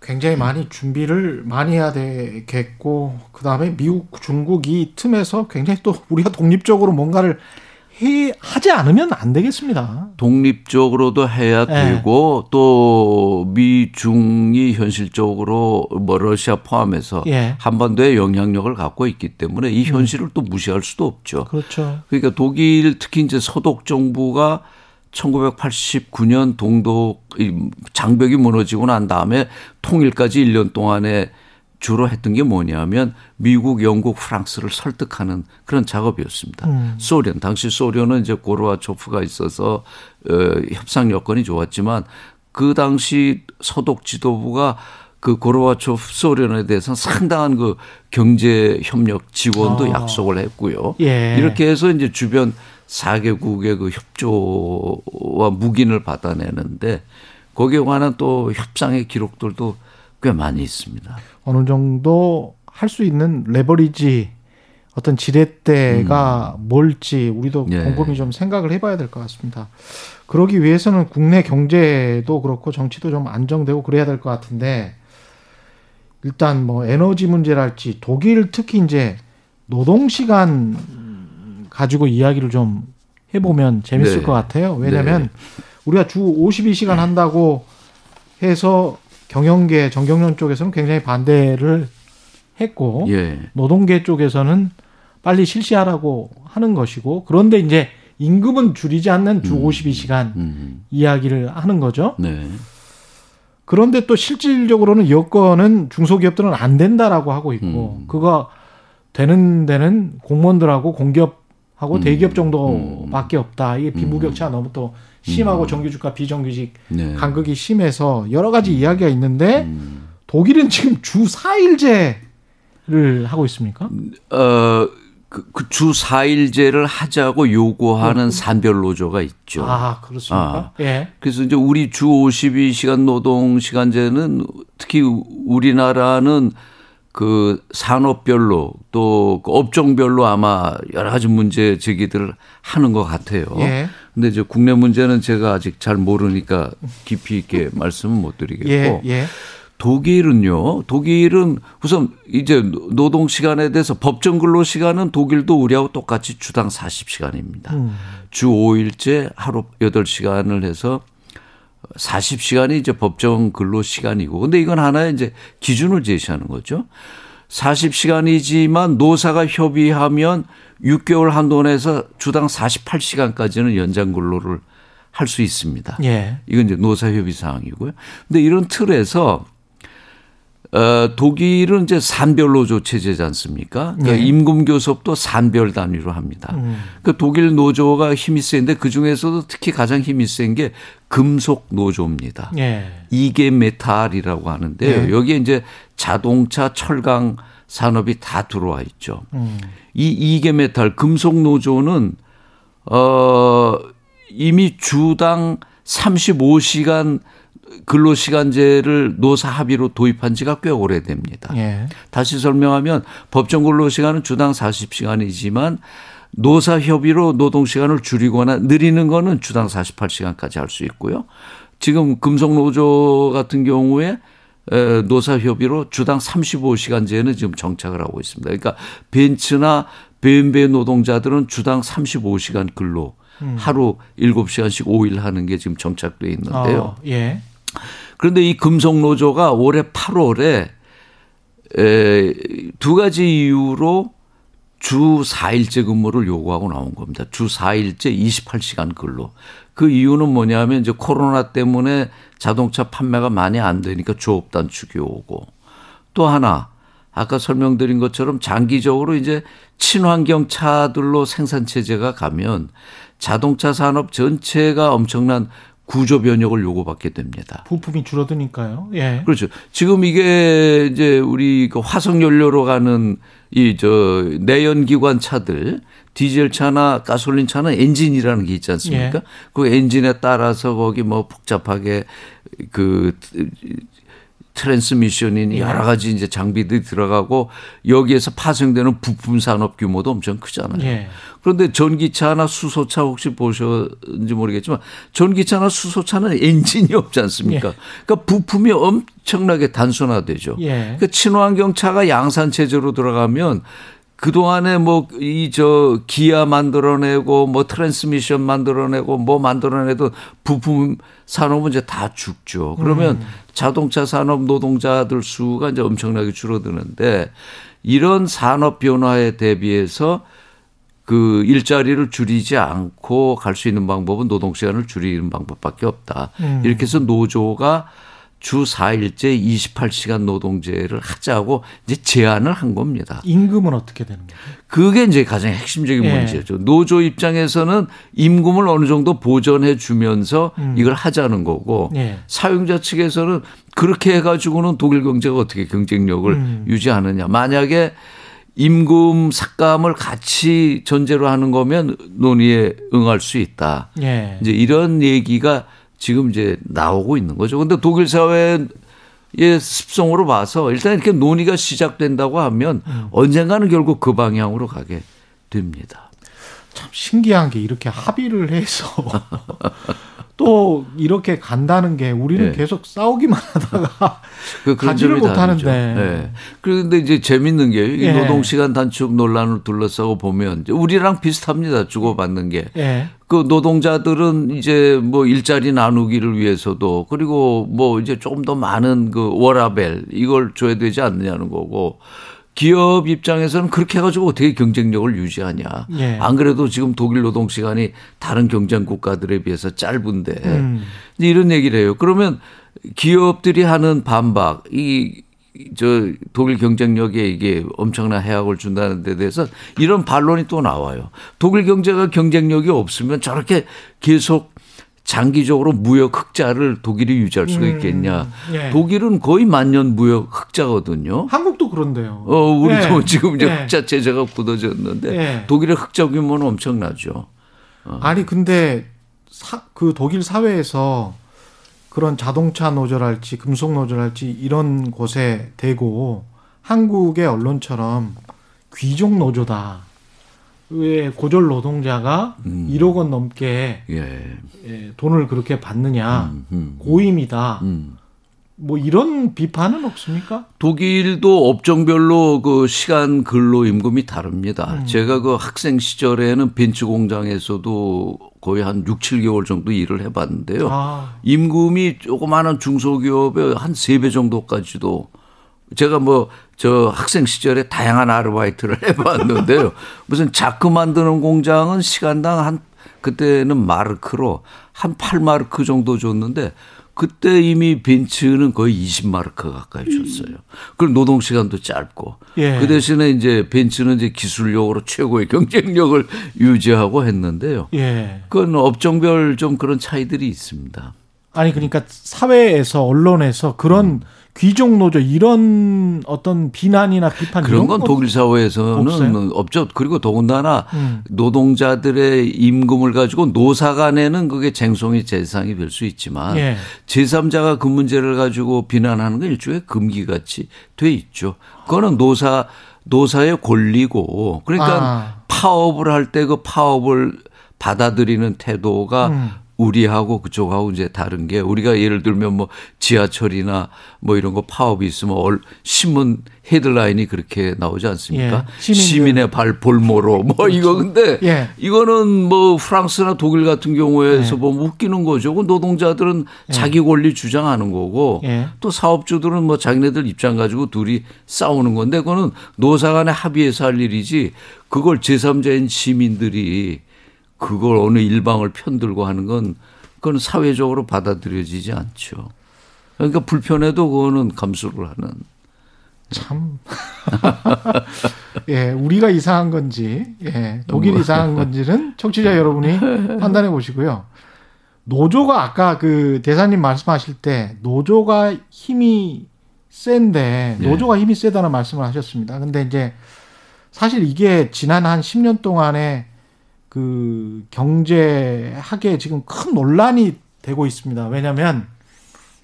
굉장히 많이 준비를 많이 해야 되겠고 그다음에 미국 중국 이 틈에서 굉장히 또 우리가 독립적으로 뭔가를 해 하지 않으면 안 되겠습니다. 독립적으로도 해야 네. 되고 또 미중이 현실적으로 뭐 러시아 포함해서 예. 한반도에 영향력을 갖고 있기 때문에 이 음. 현실을 음. 또 무시할 수도 없죠. 그렇죠. 그러니까 독일 특히 이제 서독 정부가 1989년 동독 장벽이 무너지고 난 다음에 통일까지 1년 동안에 주로 했던 게 뭐냐면 미국, 영국, 프랑스를 설득하는 그런 작업이었습니다. 음. 소련 당시 소련은 이제 고르바초프가 있어서 어, 협상 여건이 좋았지만 그 당시 서독 지도부가 그 고르바초프 소련에 대해서는 상당한 그 경제 협력 지원도 어. 약속을 했고요. 예. 이렇게 해서 이제 주변 4개국의 그 협조와 묵인을 받아내는데 거기에 관한 또 협상의 기록들도 꽤 많이 있습니다. 어느 정도 할 수 있는 레버리지 어떤 지렛대가 음. 뭘지 우리도 예. 곰곰이 좀 생각을 해봐야 될 것 같습니다. 그러기 위해서는 국내 경제도 그렇고 정치도 좀 안정되고 그래야 될 것 같은데 일단 뭐 에너지 문제랄지 독일 특히 이제 노동 시간 가지고 이야기를 좀 해보면 재밌을 네. 것 같아요. 왜냐하면 네. 우리가 주 52시간 한다고 해서 경영계 정경련 쪽에서는 굉장히 반대를 했고 예. 노동계 쪽에서는 빨리 실시하라고 하는 것이고 그런데 이제 임금은 줄이지 않는 주 음. 52시간 음. 이야기를 하는 거죠. 네. 그런데 또 실질적으로는 여건은 중소기업들은 안 된다라고 하고 있고 음. 그거 되는 데는 공무원들하고 공기업 하고 음. 대기업 정도밖에 없다. 이게 빈부격차가 음. 너무 또 심하고 음. 정규직과 비정규직 네. 간극이 심해서 여러 가지 이야기가 있는데 독일은 지금 주 4일제를 하고 있습니까? 어 그, 그 주 4일제를 하자고 요구하는 음. 산별 노조가 있죠. 아, 그렇습니까? 아. 예. 그래서 이제 우리 주 52시간 노동 시간제는 특히 우리나라는 그 산업별로 또 그 업종별로 아마 여러 가지 문제 제기들을 하는 것 같아요. 예. 근데 이제 국내 문제는 제가 아직 잘 모르니까 깊이 있게 말씀은 못 드리겠고. 예. 예. 독일은요. 독일은 우선 이제 노동 시간에 대해서 법정 근로 시간은 독일도 우리하고 똑같이 주당 40시간입니다. 음. 주 5일째 하루 8시간을 해서 40시간이 이제 법정 근로 시간이고 근데 이건 하나의 이제 기준을 제시하는 거죠. 40시간이지만 노사가 협의하면 6개월 한도내에서 주당 48시간까지는 연장 근로를 할 수 있습니다. 예. 이건 이제 노사 협의 사항이고요. 근데 이런 틀에서 어, 독일은 이제 산별 노조 체제지 않습니까? 그러니까 네. 임금 교섭도 산별 단위로 합니다. 음. 그 독일 노조가 힘이 센데 그 중에서도 특히 가장 힘이 센 게 금속 노조입니다. 네. IG Metall이라고 하는데요. 네. 여기에 이제 자동차, 철강 산업이 다 들어와 있죠. 음. 이 IG Metall 금속 노조는 어 이미 주당 35시간 근로시간제를 노사 합의로 도입한 지가 꽤 오래됩니다. 예. 다시 설명하면 법정 근로시간은 주당 40시간이지만 노사 협의로 노동시간을 줄이거나 늘리는 거는 주당 48시간까지 할 수 있고요. 지금 금속노조 같은 경우에 노사 협의로 주당 35시간제는 지금 정착을 하고 있습니다. 그러니까 벤츠나 벤베 노동자들은 주당 35시간 근로 음. 하루 7시간씩 5일 하는 게 지금 정착돼 있는데요. 어, 예. 그런데 이 금속노조가 올해 8월에 에, 두 가지 이유로 주 4일째 근무를 요구하고 나온 겁니다. 주 4일째 28시간 근로. 그 이유는 뭐냐면 이제 코로나 때문에 자동차 판매가 많이 안 되니까 조업 단 축이 오고 또 하나 아까 설명드린 것처럼 장기적으로 이제 친환경 차들로 생산 체제가 가면 자동차 산업 전체가 엄청난 구조 변혁을 요구받게 됩니다. 부품이 줄어드니까요. 예. 그렇죠. 지금 이게 이제 우리 그 화석 연료로 가는 이 저 내연 기관 차들 디젤 차나 가솔린 차는 엔진이라는 게 있지 않습니까? 예. 그 엔진에 따라서 거기 뭐 복잡하게 그 트랜스미션이니 예. 여러 가지 이제 장비들이 들어가고 여기에서 파생되는 부품 산업 규모도 엄청 크잖아요. 예. 그런데 전기차나 수소차 혹시 보셨는지 모르겠지만 전기차나 수소차는 엔진이 없지 않습니까? 예. 그러니까 부품이 엄청나게 단순화되죠. 예. 그러니까 친환경 차가 양산 체제로 들어가면 그동안에 뭐 이 저 기어 만들어내고 뭐 트랜스미션 만들어내고 뭐 만들어내도 부품 산업은 이제 다 죽죠. 그러면 음. 자동차 산업 노동자들 수가 이제 엄청나게 줄어드는데 이런 산업 변화에 대비해서 그 일자리를 줄이지 않고 갈 수 있는 방법은 노동 시간을 줄이는 방법밖에 없다. 음. 이렇게 해서 노조가 주 4일째 28시간 노동제를 하자고 이제 제안을 한 겁니다. 임금은 어떻게 되는 거예요? 그게 이제 가장 핵심적인 예. 문제죠. 노조 입장에서는 임금을 어느 정도 보전해 주면서 음. 이걸 하자는 거고 예. 사용자 측에서는 그렇게 해가지고는 독일 경제가 어떻게 경쟁력을 음. 유지하느냐. 만약에 임금 삭감을 같이 전제로 하는 거면 논의에 응할 수 있다. 예. 이제 이런 얘기가 지금 이제 나오고 있는 거죠. 근데 독일 사회의 습성으로 봐서 일단 이렇게 논의가 시작된다고 하면 음. 언젠가는 결국 그 방향으로 가게 됩니다. 참 신기한 게 이렇게 합의를 해서 또 이렇게 간다는 게 우리는 네. 계속 싸우기만 하다가 그 가지를 못하는데. 네. 그런데 이제 재밌는 게 네. 노동 시간 단축 논란을 둘러싸고 보면 우리랑 비슷합니다. 주고받는 게. 네. 그 노동자들은 이제 뭐 일자리 나누기를 위해서도 그리고 뭐 이제 조금 더 많은 그 워라벨 이걸 줘야 되지 않느냐는 거고 기업 입장에서는 그렇게 해가지고 어떻게 경쟁력을 유지하냐. 예. 안 그래도 지금 독일 노동 시간이 다른 경쟁 국가들에 비해서 짧은데 음. 이런 얘기를 해요. 그러면 기업들이 하는 반박, 이, 저 독일 경쟁력에 이게 엄청난 해악을 준다는 데 대해서 이런 반론이 또 나와요. 독일 경제가 경쟁력이 없으면 저렇게 계속 장기적으로 무역 흑자를 독일이 유지할 수가 음, 있겠냐. 음, 예. 독일은 거의 만년 무역 흑자거든요. 한국도 그런데요. 어, 우리도 예. 지금 이제 예. 흑자 체제가 굳어졌는데 예. 독일의 흑자 규모는 엄청나죠. 어. 아니 근데 사, 그 독일 사회에서 그런 자동차 노조랄지 금속 노조랄지 이런 곳에 대고 한국의 언론처럼 귀족 노조다. 왜 고졸 노동자가 음. 1억 원 넘게 예. 예, 돈을 그렇게 받느냐 음, 음, 고임이다. 음. 뭐 이런 비판은 없습니까? 독일도 업종별로 그 시간 근로 임금이 다릅니다. 음. 제가 그 학생 시절에는 벤츠 공장에서도 거의 한 6, 7개월 정도 일을 해 봤는데요. 아. 임금이 조그마한 중소기업의 한 3배 정도까지도 제가 뭐 저 학생 시절에 다양한 아르바이트를 해봤는데요. 무슨 자크 만드는 공장은 시간당 한 그때는 마르크로 한 8마르크 정도 줬는데 그때 이미 벤츠는 거의 20마르크 가까이 줬어요. 그리고 노동 시간도 짧고. 예. 그 대신에 이제 벤츠는 이제 기술력으로 최고의 경쟁력을 유지하고 했는데요. 예. 그건 업종별 좀 그런 차이들이 있습니다. 아니 그러니까 사회에서 언론에서 그런 음. 귀족 노조 이런 어떤 비난이나 비판 그런 건 독일 사회에서는 없어요? 없죠. 그리고 더군다나 음. 노동자들의 임금을 가지고 노사 간에는 그게 쟁송이 재상이 될 수 있지만 예. 제3자가 그 문제를 가지고 비난하는 건 일종의 금기같이 돼 있죠. 그거는 노사 노사의 권리고 그러니까 아. 파업을 할 때 그 파업을 받아들이는 태도가 음. 우리하고 그쪽하고 이제 다른 게 우리가 예를 들면 뭐 지하철이나 뭐 이런 거 파업이 있으면 신문 헤드라인이 그렇게 나오지 않습니까? 예, 시민의 발 볼모로 뭐 그렇죠. 이거 근데 예. 이거는 뭐 프랑스나 독일 같은 경우에서 예. 보면 웃기는 거죠. 그 노동자들은 예. 자기 권리 주장하는 거고 예. 또 사업주들은 뭐 자기네들 입장 가지고 둘이 싸우는 건데 그거는 노사 간에 합의해서 할 일이지 그걸 제3자인 시민들이 그걸 어느 일방을 편들고 하는 건 그건 사회적으로 받아들여지지 않죠. 그러니까 불편해도 그거는 감수를 하는. 참. 예, 우리가 이상한 건지, 예, 독일이 이상한 건지는 청취자 여러분이 판단해 보시고요. 노조가 아까 그 대사님 말씀하실 때 노조가 힘이 센데 예. 노조가 힘이 세다는 말씀을 하셨습니다. 근데 이제 사실 이게 지난 한 10년 동안에 그 경제학에 지금 큰 논란이 되고 있습니다. 왜냐하면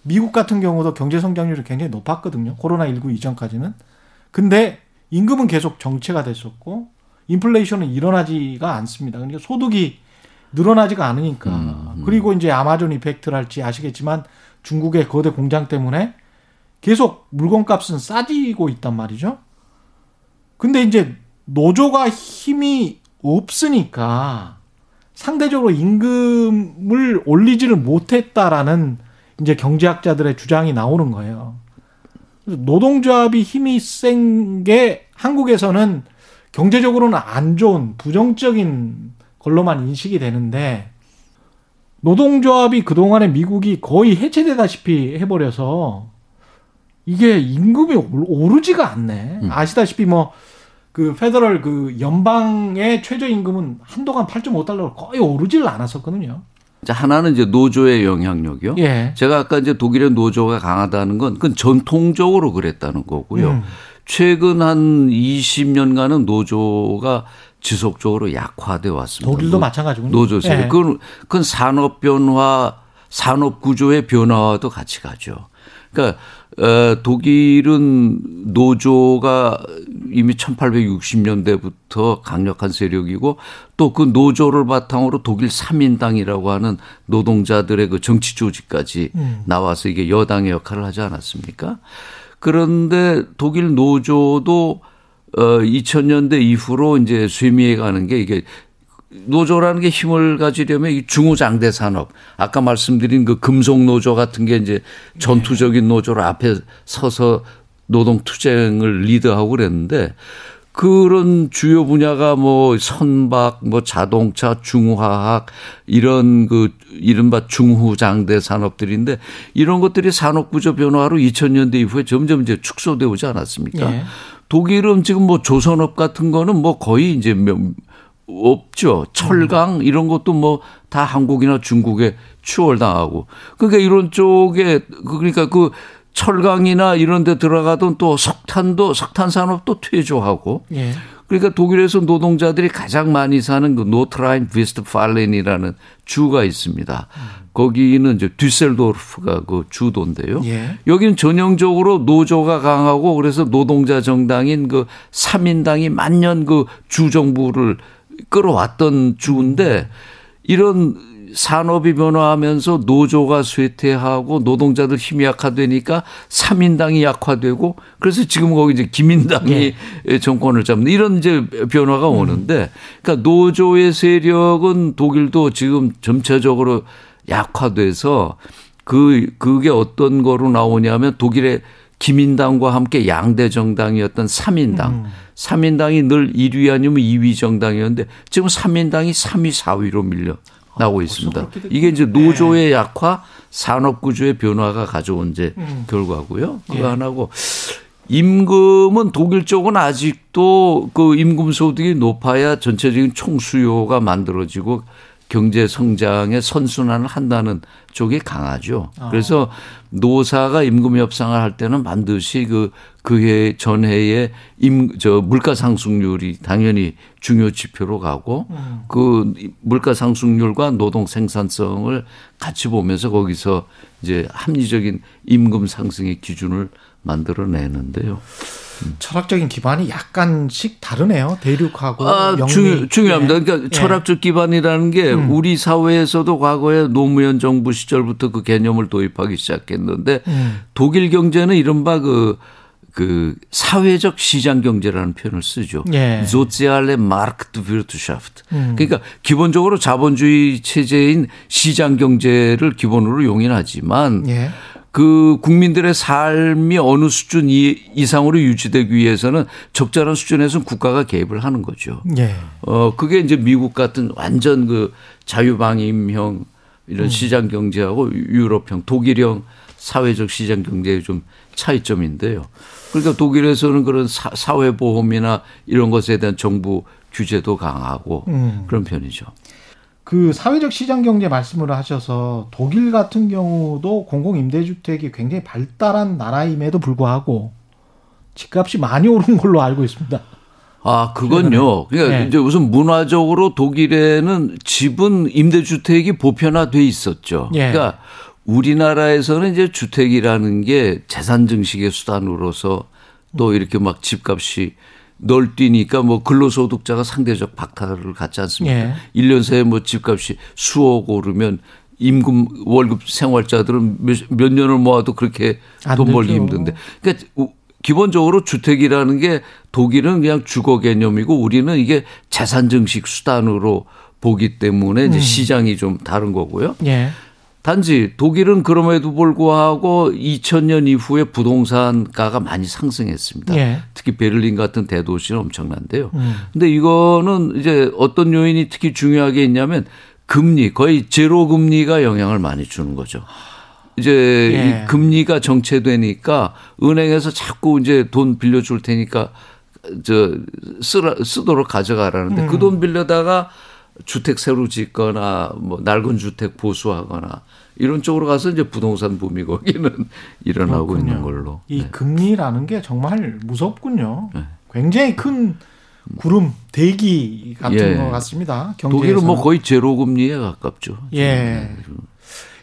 미국 같은 경우도 경제 성장률이 굉장히 높았거든요. 코로나 19 이전까지는. 근데 임금은 계속 정체가 됐었고 인플레이션은 일어나지가 않습니다. 그러니까 소득이 늘어나지가 않으니까. 음, 음. 그리고 이제 아마존 이펙트랄지 아시겠지만 중국의 거대 공장 때문에 계속 물건값은 싸지고 있단 말이죠. 근데 이제 노조가 힘이 없으니까 상대적으로 임금을 올리지를 못했다라는 이제 경제학자들의 주장이 나오는 거예요. 노동조합이 힘이 센 게 한국에서는 경제적으로는 안 좋은 부정적인 걸로만 인식이 되는데 노동조합이 그동안에 미국이 거의 해체되다시피 해버려서 이게 임금이 오르지가 않네. 음. 아시다시피 뭐 그 페더럴 그 연방의 최저임금은 한동안 8.5달러로 거의 오르지를 않았었거든요. 하나는 이제 노조의 영향력이요. 예. 제가 아까 이제 독일의 노조가 강하다는 건 그건 전통적으로 그랬다는 거고요. 음. 최근 한 20년간은 노조가 지속적으로 약화돼 왔습니다. 독일도 마찬가지군요. 노조 세력. 예. 그건, 그건 산업 변화, 산업 구조의 변화와도 같이 가죠. 그러니까 어, 독일은 노조가 이미 1860년대부터 강력한 세력이고 또 그 노조를 바탕으로 독일 3인당이라고 하는 노동자들의 그 정치 조직까지 음. 나와서 이게 여당의 역할을 하지 않았습니까? 그런데 독일 노조도 어 2000년대 이후로 이제 쇠미해 가는 게 이게 노조라는 게 힘을 가지려면 이 중후장대 산업 아까 말씀드린 그 금속 노조 같은 게 이제 전투적인 노조로 앞에 서서 노동 투쟁을 리드하고 그랬는데 그런 주요 분야가 뭐 선박, 뭐 자동차, 중화학 이런 그 이른바 중후장대 산업들인데 이런 것들이 산업 구조 변화로 2000년대 이후에 점점 이제 축소되어 오지 않았습니까? 네. 독일은 지금 뭐 조선업 같은 거는 뭐 거의 이제 없죠. 철강 이런 것도 뭐 다 한국이나 중국에 추월당하고. 그러니까 이런 쪽에 그러니까 그 철강이나 이런 데 들어가던 또 석탄도 석탄 산업도 퇴조하고. 예. 그러니까 독일에서 노동자들이 가장 많이 사는 그 노르트라인 베스트팔렌이라는 주가 있습니다. 거기는 이제 뒤셀도르프가 그 주도인데요. 예. 여기는 전형적으로 노조가 강하고 그래서 노동자 정당인 그 3인당이 만년 그 주정부를 끌어왔던 주인데 이런 산업이 변화하면서 노조가 쇠퇴하고 노동자들 힘이 약화되니까 3인당이 약화되고 그래서 지금 거기 이제 김인당이 네. 정권을 잡는 이런 이제 변화가 음. 오는데 그러니까 노조의 세력은 독일도 지금 점차적으로 약화돼서 그 그게 어떤 거로 나오냐면 독일의 김인당과 함께 양대 정당이었던 3인당. 음. 3인당이 늘 1위 아니면 2위 정당이었는데 지금 3인당이 3위, 4위로 밀려 나오고 아, 있습니다. 이게 이제 노조의 네. 약화, 산업 구조의 변화가 가져온 이제 음. 결과고요. 그거 예. 하나고 임금은 독일 쪽은 아직도 그 임금 소득이 높아야 전체적인 총 수요가 만들어지고 경제 성장의 선순환을 한다는 쪽이 강하죠. 아. 그래서 노사가 임금 협상을 할 때는 반드시 그 그해 전해에 임저 물가 상승률이 당연히 중요 지표로 가고 음. 그 물가 상승률과 노동 생산성을 같이 보면서 거기서 이제 합리적인 임금 상승의 기준을 만들어내는데요. 음. 철학적인 기반이 약간씩 다르네요. 대륙하고 아, 영미. 중, 예. 중요합니다. 그러니까 예. 철학적 기반이라는 게 음. 우리 사회에서도 과거에 노무현 정부 시절부터 그 개념을 도입하기 시작했는데 음. 독일 경제는 이른바 그그 사회적 시장 경제라는 표현을 쓰죠. 예. Soziale Marktwirtschaft. 음. 그러니까 기본적으로 자본주의 체제인 시장 경제를 기본으로 용인하지만 예. 그 국민들의 삶이 어느 수준 이상으로 유지되기 위해서는 적절한 수준에서 국가가 개입을 하는 거죠. 예. 어 그게 이제 미국 같은 완전 그 자유방임형 이런 음. 시장 경제하고 유럽형, 독일형 사회적 시장 경제의 좀 차이점인데요. 그러니까 독일에서는 그런 사, 회보험이나 이런 것에 대한 정부 규제도 강하고 음. 그런 편이죠. 그 사회적 시장 경제 말씀을 하셔서 독일 같은 경우도 공공 임대주택이 굉장히 발달한 나라임에도 불구하고 집값이 많이 오른 걸로 알고 있습니다. 아, 그건요. 그러니까 네. 이제 우선 문화적으로 독일에는 집은 임대주택이 보편화돼 있었죠. 네. 그러니까 우리나라에서는 이제 주택이라는 게 재산 증식의 수단으로서 또 이렇게 막 집값이 널뛰니까 뭐 근로소득자가 상대적 박탈을 갖지 않습니까? 예. 1년 새에 뭐 집값이 수억 오르면 임금 월급 생활자들은 몇, 몇 년을 모아도 그렇게 돈 벌기 힘든데. 그러니까 기본적으로 주택이라는 게 독일은 그냥 주거 개념이고 우리는 이게 재산 증식 수단으로 보기 때문에 이제 음. 시장이 좀 다른 거고요. 예. 단지 독일은 그럼에도 불구하고 2000년 이후에 부동산가가 많이 상승했습니다. 예. 특히 베를린 같은 대도시는 엄청난데요. 음. 근데 이거는 이제 어떤 요인이 특히 중요하게 있냐면 금리 거의 제로 금리가 영향을 많이 주는 거죠. 이제 예. 이 금리가 정체되니까 은행에서 자꾸 이제 돈 빌려줄 테니까 저 쓰라, 쓰도록 가져가라는데 그 음. 그돈 빌려다가 주택 새로 짓거나 뭐 낡은 주택 보수하거나 이런 쪽으로 가서 이제 부동산 붐이 거기는 일어나고 그렇군요. 있는 걸로. 이 네. 금리라는 게 정말 무섭군요. 네. 굉장히 큰 구름 대기 같은 예. 것 같습니다. 경제에서는. 독일은 뭐 거의 제로 금리에 가깝죠. 예. 네.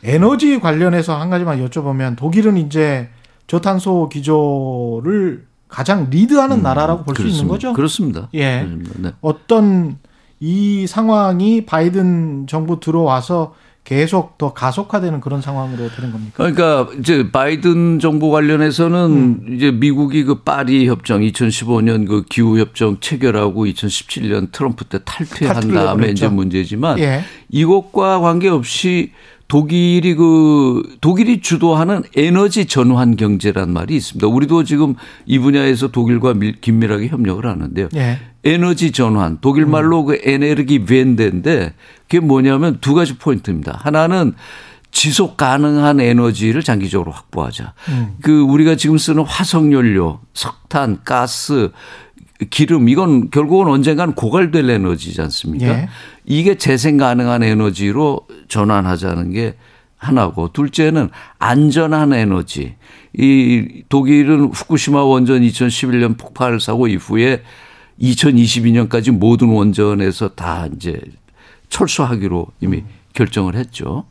에너지 관련해서 한 가지만 여쭤보면 독일은 이제 저탄소 기조를 가장 리드하는 음, 나라라고 볼 수 있는 거죠. 그렇습니다. 예. 네. 어떤 이 상황이 바이든 정부 들어와서 계속 더 가속화되는 그런 상황으로 되는 겁니까? 그러니까 이제 바이든 정부 관련해서는 음. 이제 미국이 그 파리 협정 2015년 그 기후 협정 체결하고 2017년 트럼프 때 탈퇴한 다음에 이제 문제지만 예. 이것과 관계없이 독일이 그 독일이 주도하는 에너지 전환 경제란 말이 있습니다. 우리도 지금 이 분야에서 독일과 긴밀하게 협력을 하는데요. 예. 에너지 전환 독일 말로 음. 그 에네르기 벤데인데 그게 뭐냐면 두 가지 포인트입니다. 하나는 지속 가능한 에너지를 장기적으로 확보하자. 음. 그 우리가 지금 쓰는 화석 연료, 석탄, 가스, 기름 이건 결국은 언젠가는 고갈될 에너지지 않습니까? 예. 이게 재생 가능한 에너지로 전환하자는 게 하나고 둘째는 안전한 에너지. 이 독일은 후쿠시마 원전 2011년 폭발 사고 이후에 2022년까지 모든 원전에서 다 이제 철수하기로 이미 결정을 했죠.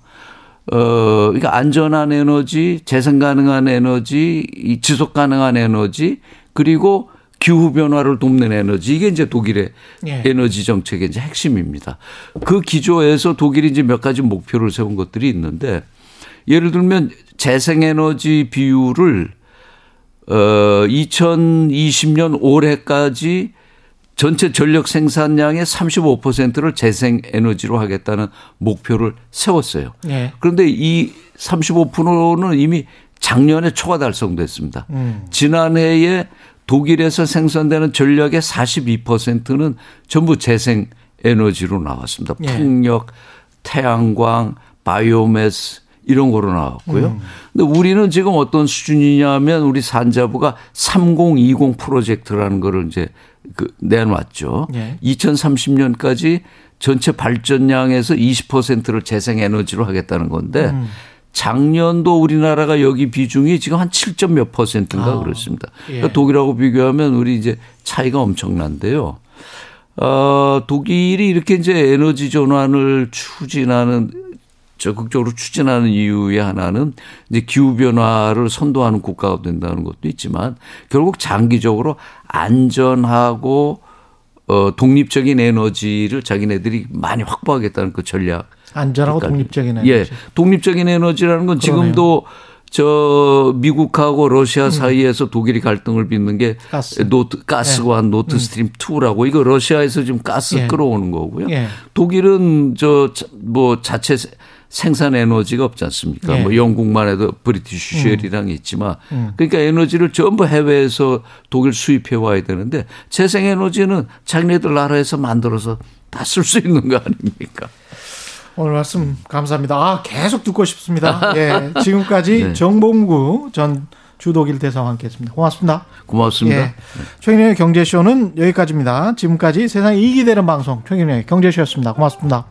어, 그러니까 안전한 에너지, 재생 가능한 에너지, 지속 가능한 에너지, 그리고 기후 변화를 돕는 에너지 이게 이제 독일의 예. 에너지 정책의 이제 핵심입니다. 그 기조에서 독일이 이제 몇 가지 목표를 세운 것들이 있는데 예를 들면 재생 에너지 비율을 어 2020년 올해까지 전체 전력 생산량의 35%를 재생 에너지로 하겠다는 목표를 세웠어요. 예. 그런데 이 35%는 이미 작년에 초과 달성됐습니다. 음. 지난해에 독일에서 생산되는 전력의 42%는 전부 재생 에너지로 나왔습니다. 예. 풍력, 태양광, 바이오매스 이런 거로 나왔고요. 음. 근데 우리는 지금 어떤 수준이냐면 우리 산자부가 3020 프로젝트라는 거를 이제 그 내놨죠. 예. 2030년까지 전체 발전량에서 20%를 재생 에너지로 하겠다는 건데 음. 작년도 우리나라가 여기 비중이 지금 한 7점 몇 퍼센트인가 아, 그렇습니다. 예. 그러니까 독일하고 비교하면 우리 이제 차이가 엄청난데요. 어, 독일이 이렇게 이제 에너지 전환을 추진하는 적극적으로 추진하는 이유의 하나는 이제 기후 변화를 선도하는 국가가 된다는 것도 있지만 결국 장기적으로 안전하고 어 독립적인 에너지를 자기네들이 많이 확보하겠다는 그 전략 안전하고 그러니까 독립적인 에너지. 예. 독립적인 에너지라는 건 그러네요. 지금도 저 미국하고 러시아 음. 사이에서 독일이 갈등을 빚는 게 가스. 노르트 가스관 예. 노르트 스트림 2라고 이거 러시아에서 지금 가스 예. 끌어오는 거고요. 예. 독일은 저 뭐 자체 생산 에너지가 없지 않습니까? 예. 뭐 영국만 해도 브리티시 쉘이랑 음. 있지만 음. 그러니까 에너지를 전부 해외에서 독일 수입해 와야 되는데 재생 에너지는 자기네들 나라에서 만들어서 다 쓸 수 있는 거 아닙니까? 오늘 말씀 감사합니다. 아, 계속 듣고 싶습니다. 예. 지금까지 네. 정봉구 전 주독일 대사와 함께 했습니다. 고맙습니다. 고맙습니다. 예. 최근의 경제쇼는 여기까지입니다. 지금까지 세상이 이기 되는 방송 최근의 경제쇼였습니다. 고맙습니다.